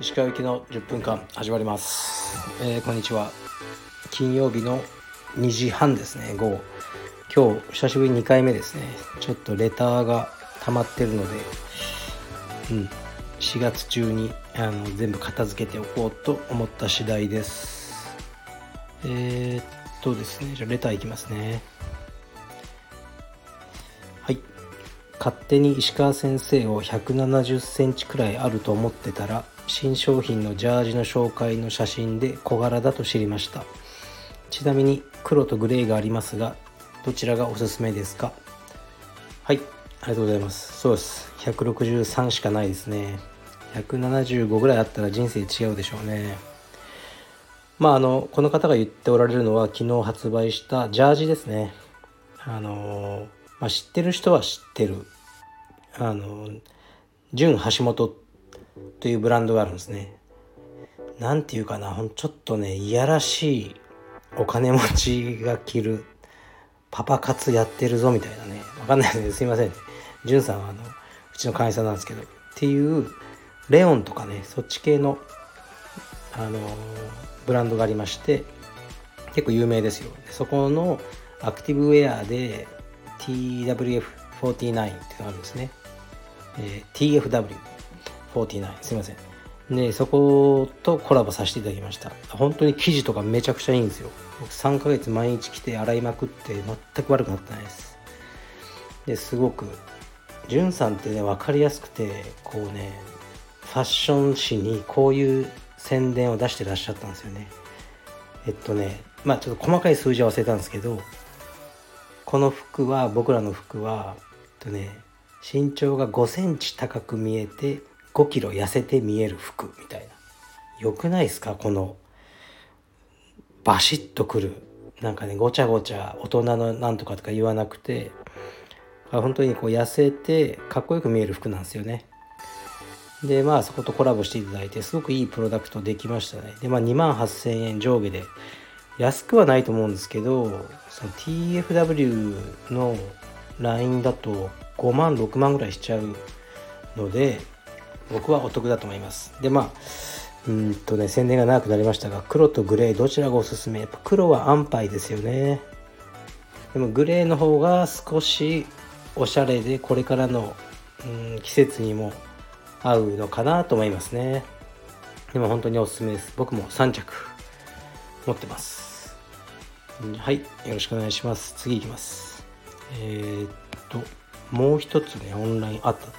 石川行きの10分間始まります、えー、こんにちは。金曜日の2時半ですね午後。今日久しぶり2回目ですね。ちょっとレターが溜まってるのでうん。4月中にあの全部片付けておこうと思った次第ですえー、っとですねじゃあレターいきますね勝手に石川先生を170センチくらいあると思ってたら新商品のジャージの紹介の写真で小柄だと知りました。ちなみに黒とグレーがありますがどちらがおすすめですか？はいありがとうございます。そうです。163しかないですね。175ぐらいあったら人生違うでしょうね。まああのこの方が言っておられるのは昨日発売したジャージですね。あの、まあ、知ってる人は知ってる。あの純橋本というブランドがあるんですね。なんていうかなちょっとねいやらしいお金持ちが着るパパ活やってるぞみたいなね。わかんないですね。すいませんじゅんさんはあのうちの会社なんですけど。っていうレオンとかねそっち系のあのブランドがありまして結構有名ですよ。そこのアクティブウェアで TWF49 っていうのがあるんですね、えー、TFW49 すいません。でそことコラボさせていただきました。本当に生地とかめちゃくちゃいいんですよ。僕3ヶ月毎日着て洗いまくって全く悪くなってないです。ですごくじゅんさんってね分かりやすくてこうねファッション誌にこういう宣伝を出してらっしゃったんですよね。えっとねまあちょっと細かい数字は忘れたんですけどこの服は僕らの服はえっとね身長が5センチ高く見えて5キロ痩せて見える服みたいな。よくないですか？このバシッとくるなんかねごちゃごちゃ大人のなんとかとか言わなくて。本当にこう痩せてかっこよく見える服なんですよね。でまあそことコラボしていただいてすごくいいプロダクトできましたね。でまあ2万8000円上下で安くはないと思うんですけどその TFW のラインだと5万6万ぐらいしちゃうので僕はお得だと思います。でまあうんとね宣伝が長くなりましたが黒とグレーどちらがおすすめ？やっぱ黒は安牌ですよね。でもグレーの方が少しおしゃれでこれからの、うん、季節にも合うのかなと思いますね。でも本当におすすめです。僕も3着持ってます。はいよろしくお願いします。次いきます。えー、っともう一つねオンラインあったあった。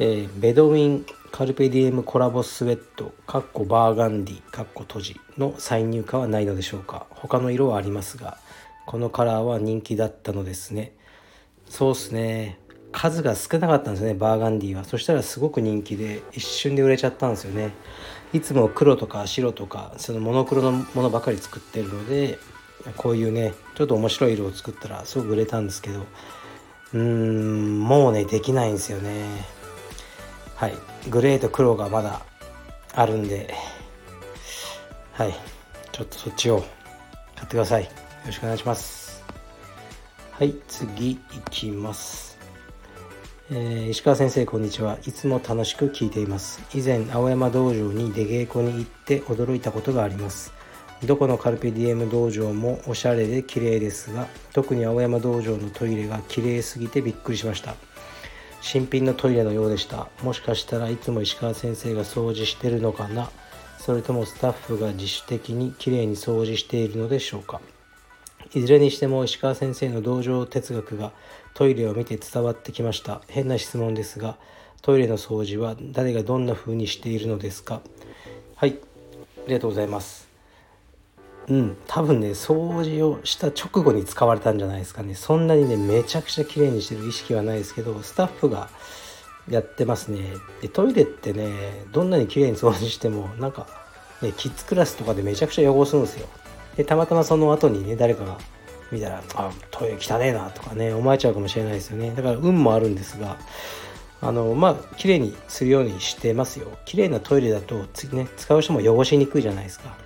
えー、ベドウィンカルペディエムコラボスウェットかっこバーガンディかっこ閉じの再入荷はないのでしょうか。他の色はありますがこのカラーは人気だったのですね。そうっすね。数が少なかったんですねバーガンディは。そしたらすごく人気で一瞬で売れちゃったんですよね。いつも黒とか白とかそのモノクロのものばかり作ってるのでこういうねちょっと面白い色を作ったらすごく売れたんですけどうーんもうねできないんですよね。はい。グレーと黒がまだあるんで。はい。ちょっとそっちを買ってください。よろしくお願いします。はい次いきます。えー、石川先生こんにちは。いつも楽しく聞いています。以前青山道場に出稽古に行って驚いたことがあります。どこのカルペディエム道場もおしゃれで綺麗ですが特に青山道場のトイレが綺麗すぎてびっくりしました。新品のトイレのようでした。もしかしたらいつも石川先生が掃除してるのかな？それともスタッフが自主的にきれいに掃除しているのでしょうか？いずれにしても石川先生の道場哲学がトイレを見て伝わってきました。変な質問ですがトイレの掃除は誰がどんな風にしているのですか？はいありがとうございます。うん。多分ね掃除をした直後に使われたんじゃないですかね。そんなにねめちゃくちゃ綺麗にしてる意識はないですけどスタッフがやってますね。でトイレってねどんなに綺麗に掃除してもなんか、ね、キッズクラスとかでめちゃくちゃ汚すんですよ。でたまたまその後にね誰かが見たらあトイレ汚ねえなとかね思えちゃうかもしれないですよね。だから運もあるんですがあのまあ綺麗にするようにしてますよ。綺麗なトイレだと次ね使う人も汚しにくいじゃないですか。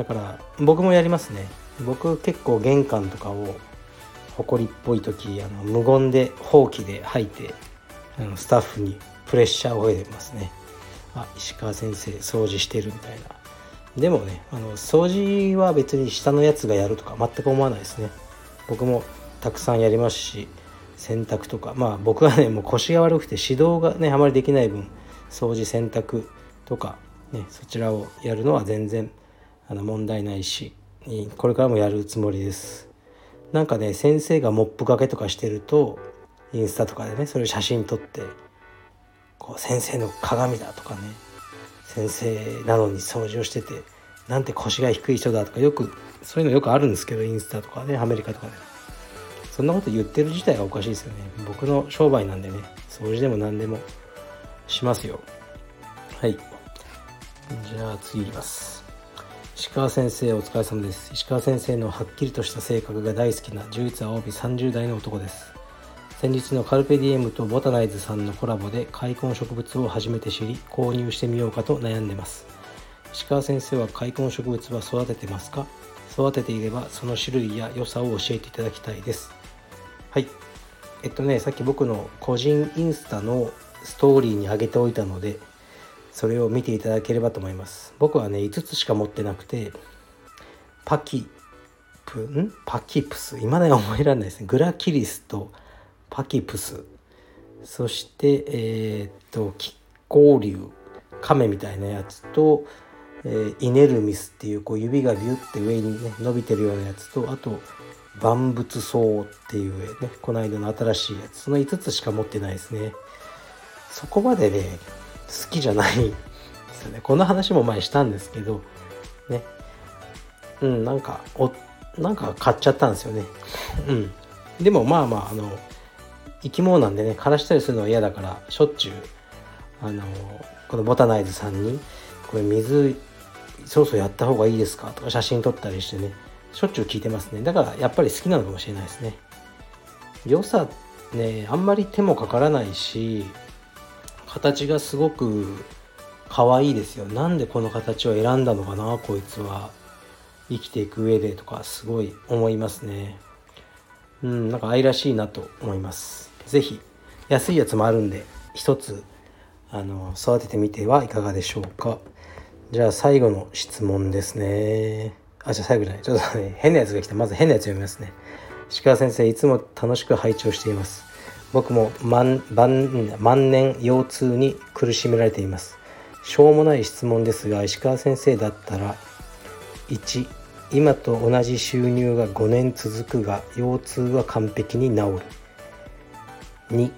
だから僕もやりますね。僕結構玄関とかを埃っぽい時あの無言でほうきで吐いてあのスタッフにプレッシャーをかけてますね。あ石川先生掃除してるみたいな。でもねあの掃除は別に下のやつがやるとか全く思わないですね。僕もたくさんやりますし洗濯とか。まあ僕はねもう腰が悪くて指導がねあまりできない分掃除洗濯とかねそちらをやるのは全然あの問題ないしこれからもやるつもりです。なんかね先生がモップがけとかしてるとインスタとかでねそれを写真撮ってこう先生の鏡だとかね先生なのに掃除をしててなんて腰が低い人だとかよくそういうのよくあるんですけどインスタとかねアメリカとかで。そんなこと言ってる自体がおかしいですよね。僕の商売なんでね掃除でも何でもしますよ。はい。じゃあ次いきます。石川先生お疲れ様です。石川先生のはっきりとした性格が大好きな唯一青帯30代の男です。先日のカルペディエムとボタナイズさんのコラボで開墾植物を初めて知り購入してみようかと悩んでます。石川先生は開墾植物は育ててますか？育てていればその種類や良さを教えていただきたいです。はい。えっとねさっき僕の個人インスタのストーリーに上げておいたのでそれを見ていただければと思います。僕はね5つしか持ってなくてパキプんパキプス？今だに覚えられないですね。グラキリスとパキプス。そしてえー、っと亀甲竜。亀みたいなやつと、えー、イネルミスっていうこう指がビュッて上にね伸びてるようなやつとあと万物草っていうねこの間の新しいやつ。その5つしか持ってないですね。そこまでね好きじゃないですよね。この話も前したんですけどね。うんなんかおなんか買っちゃったんですよね。うん。でもまあまああの生き物なんでね枯らしたりするのは嫌だからしょっちゅうあのこのボタナイズさんにこれ水そろそろやった方がいいですか？とか写真撮ったりしてねしょっちゅう聞いてますね。だからやっぱり好きなのかもしれないですね。良さねあんまり手もかからないし形がすごく可愛いですよ。なんでこの形を選んだのかなこいつは。生きていく上でとかすごい思いますね。うんなんか愛らしいなと思います。是非安いやつもあるんで一つあの育ててみてはいかがでしょうか。じゃあ最後の質問ですね。あじゃあ最後じゃない。ちょっとね変なやつが来た。まず変なやつ読みますね。石川先生いつも楽しく拝聴しています。僕も万万年腰痛に苦しめられています。しょうもない質問ですが石川先生だったら1今と同じ収入が5年続くが腰痛は完璧に治る。2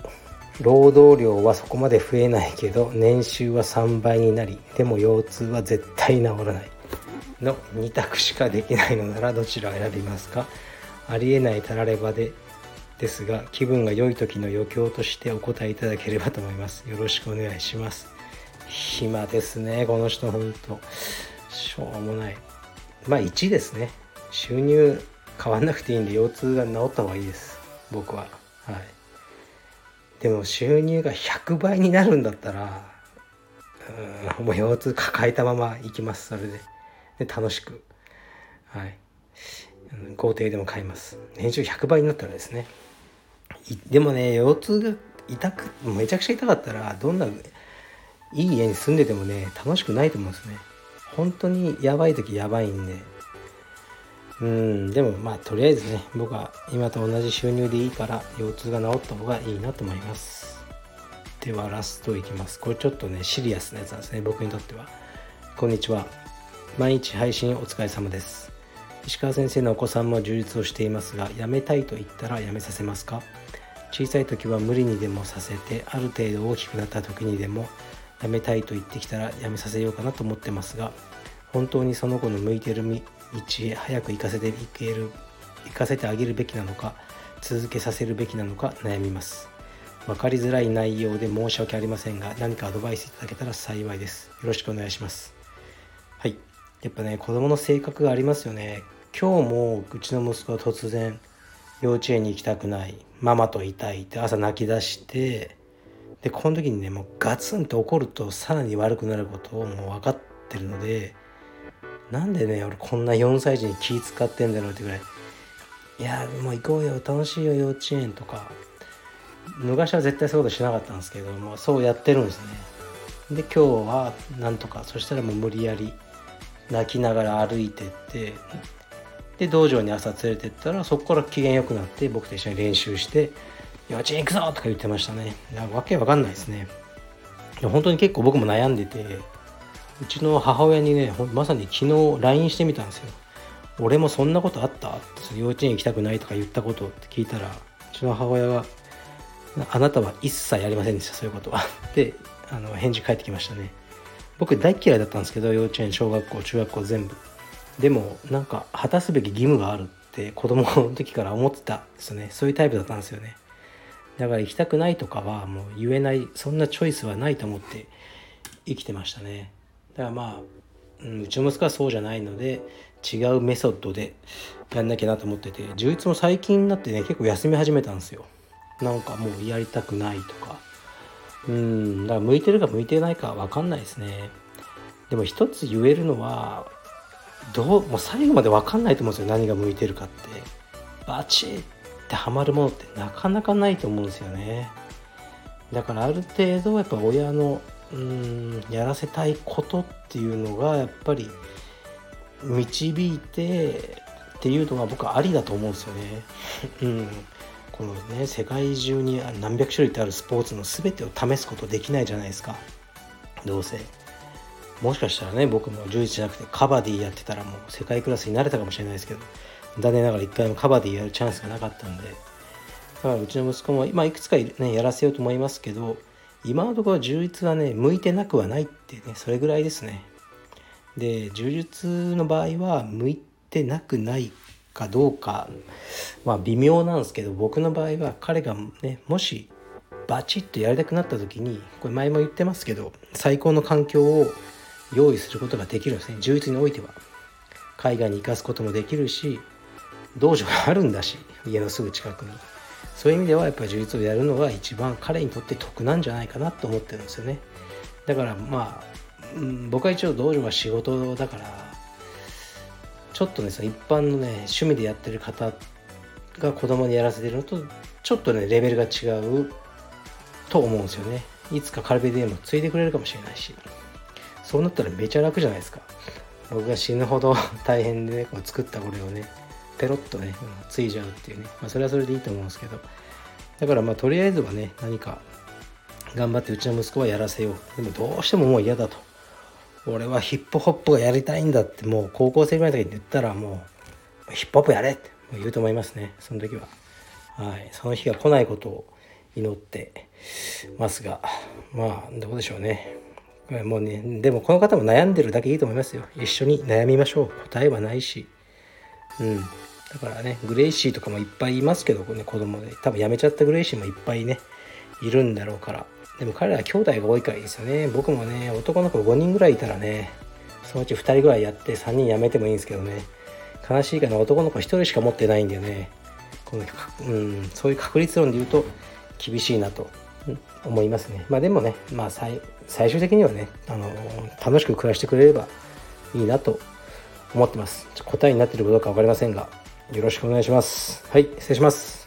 労働量はそこまで増えないけど年収は3倍になりでも腰痛は絶対治らない。の2択しかできないのならどちらを選びますか？ありえないたらればでですが気分が良い時の余興としてお答えいただければと思います。よろしくお願いします。暇ですねこの人ほんと。しょうもない。まあ1ですね。収入変わんなくていいんで腰痛が治った方がいいです。僕は。はい。でも収入が100倍になるんだったらうんもう腰痛抱えたまま行きます。それで。で楽しく。はい。豪邸でも買います。年収100倍になったらですね。でもね腰痛が痛くめちゃくちゃ痛かったらどんないい家に住んでてもね楽しくないと思うんですね。本当にやばい時やばいんで。うんでもまあとりあえずね僕は今と同じ収入でいいから腰痛が治った方がいいなと思います。ではラストいきます。これちょっとねシリアスなやつなんですね僕にとっては。こんにちは。毎日配信お疲れ様です。石川先生のお子さんも充実をしていますが辞めたいと言ったら辞めさせますか？小さい時は無理にでもさせてある程度大きくなった時にでも辞めたいと言ってきたら辞めさせようかなと思ってますが本当にその子の向いてる道へ早く行かせていける行かせてあげるべきなのか続けさせるべきなのか悩みます。分かりづらい内容で申し訳ありませんが何かアドバイスいただけたら幸いです。よろしくお願いします。はい。やっぱね子供の性格がありますよね。今日もうちの息子は突然幼稚園に行きたくないママといたいって朝泣き出してでこの時にねもうガツンと怒るとさらに悪くなることをもう分かってるのでなんでね俺こんな4歳児に気使ってんだろうってぐらいいやもう行こうよ楽しいよ幼稚園とか昔は絶対そういうことしなかったんですけどもそうやってるんですね。で今日はなんとかそしたらもう無理やり泣きながら歩いてってで道場に朝連れてったらそこから機嫌良くなって僕と一緒に練習して「幼稚園行くぞ!」とか言ってましたね。わけわかんないですね。本当に結構僕も悩んでてうちの母親にねまさに昨日 LINE してみたんですよ俺もそんなことあった？って幼稚園行きたくないとか言ったことって聞いたらうちの母親が「あなたは一切やりませんでしたそういうことは」であの返事返ってきましたね。僕大嫌いだったんですけど幼稚園小学校中学校全部。でもなんか果たすべき義務があるって子供の時から思ってたんですね。そういうタイプだったんですよね。だから行きたくないとかはもう言えないそんなチョイスはないと思って生きてましたね。だからまあ、うん、うちの息子はそうじゃないので違うメソッドでやんなきゃなと思ってて充実も最近になってね結構休み始めたんですよ。なんかもうやりたくないとか。うんだから向いてるか向いてないか分かんないですね。でも一つ言えるのはどうもう最後まで分かんないと思うんですよ何が向いてるかってバチッってハマるものってなかなかないと思うんですよねだからある程度やっぱ親のうんやらせたいことっていうのがやっぱり導いてっていうのが僕はありだと思うんですよね。うん、このね世界中に何百種類ってあるスポーツの全てを試すことできないじゃないですかどうせ。もしかしたらね僕も充実じゃなくてカバディやってたらもう世界クラスになれたかもしれないですけど残念ながら一回もカバディやるチャンスがなかったんでだからうちの息子も、まあ、いくつかねやらせようと思いますけど今のところ充実はね向いてなくはないってねそれぐらいですね。で柔術の場合は向いてなくないかどうかまあ微妙なんですけど僕の場合は彼がねもしバチッとやりたくなった時にこれ前も言ってますけど最高の環境を用意することができるんですね。充実においては。海外に行かすこともできるし道場があるんだし家のすぐ近くに。そういう意味ではやっぱり充実をやるのが一番彼にとって得なんじゃないかなと思ってるんですよね。だからまあうん、僕は一応道場は仕事だからちょっとねその一般のね趣味でやってる方が子供にやらせてるのとちょっとねレベルが違うと思うんですよね。いつかカルベディエムを継いでくれるかもしれないし。そうなったらめちゃ楽じゃないですか。僕が死ぬほど 大変でねこう作ったこれをねペロッとね継いじゃうっていうね、まあ、それはそれでいいと思うんですけど。だからまあとりあえずはね何か頑張ってうちの息子はやらせよう。でもどうしてももう嫌だと。俺はヒップホップがやりたいんだってもう高校生ぐらいの時に言ったらもうヒップホップやれって言うと思いますね。その時は。はい。その日が来ないことを祈ってますが。まあどうでしょうね。もうねでもこの方も悩んでるだけいいと思いますよ。一緒に悩みましょう。答えはないし。うん。だからねグレイシーとかもいっぱいいますけどね子供で。多分辞めちゃったグレイシーもいっぱいねいるんだろうから。でも彼ら兄弟が多いからいいですよね。僕もね男の子5人ぐらいいたらねそのうち2人ぐらいやって3人辞めてもいいんですけどね。悲しいかな男の子1人しか持ってないんでね。この、うん、そういう確率論で言うと厳しいなと。思いますね。まあでもねまあ最最終的にはねあの楽しく暮らしてくれればいいなと思ってます。答えになってることか分かりませんがよろしくお願いします。はい失礼します。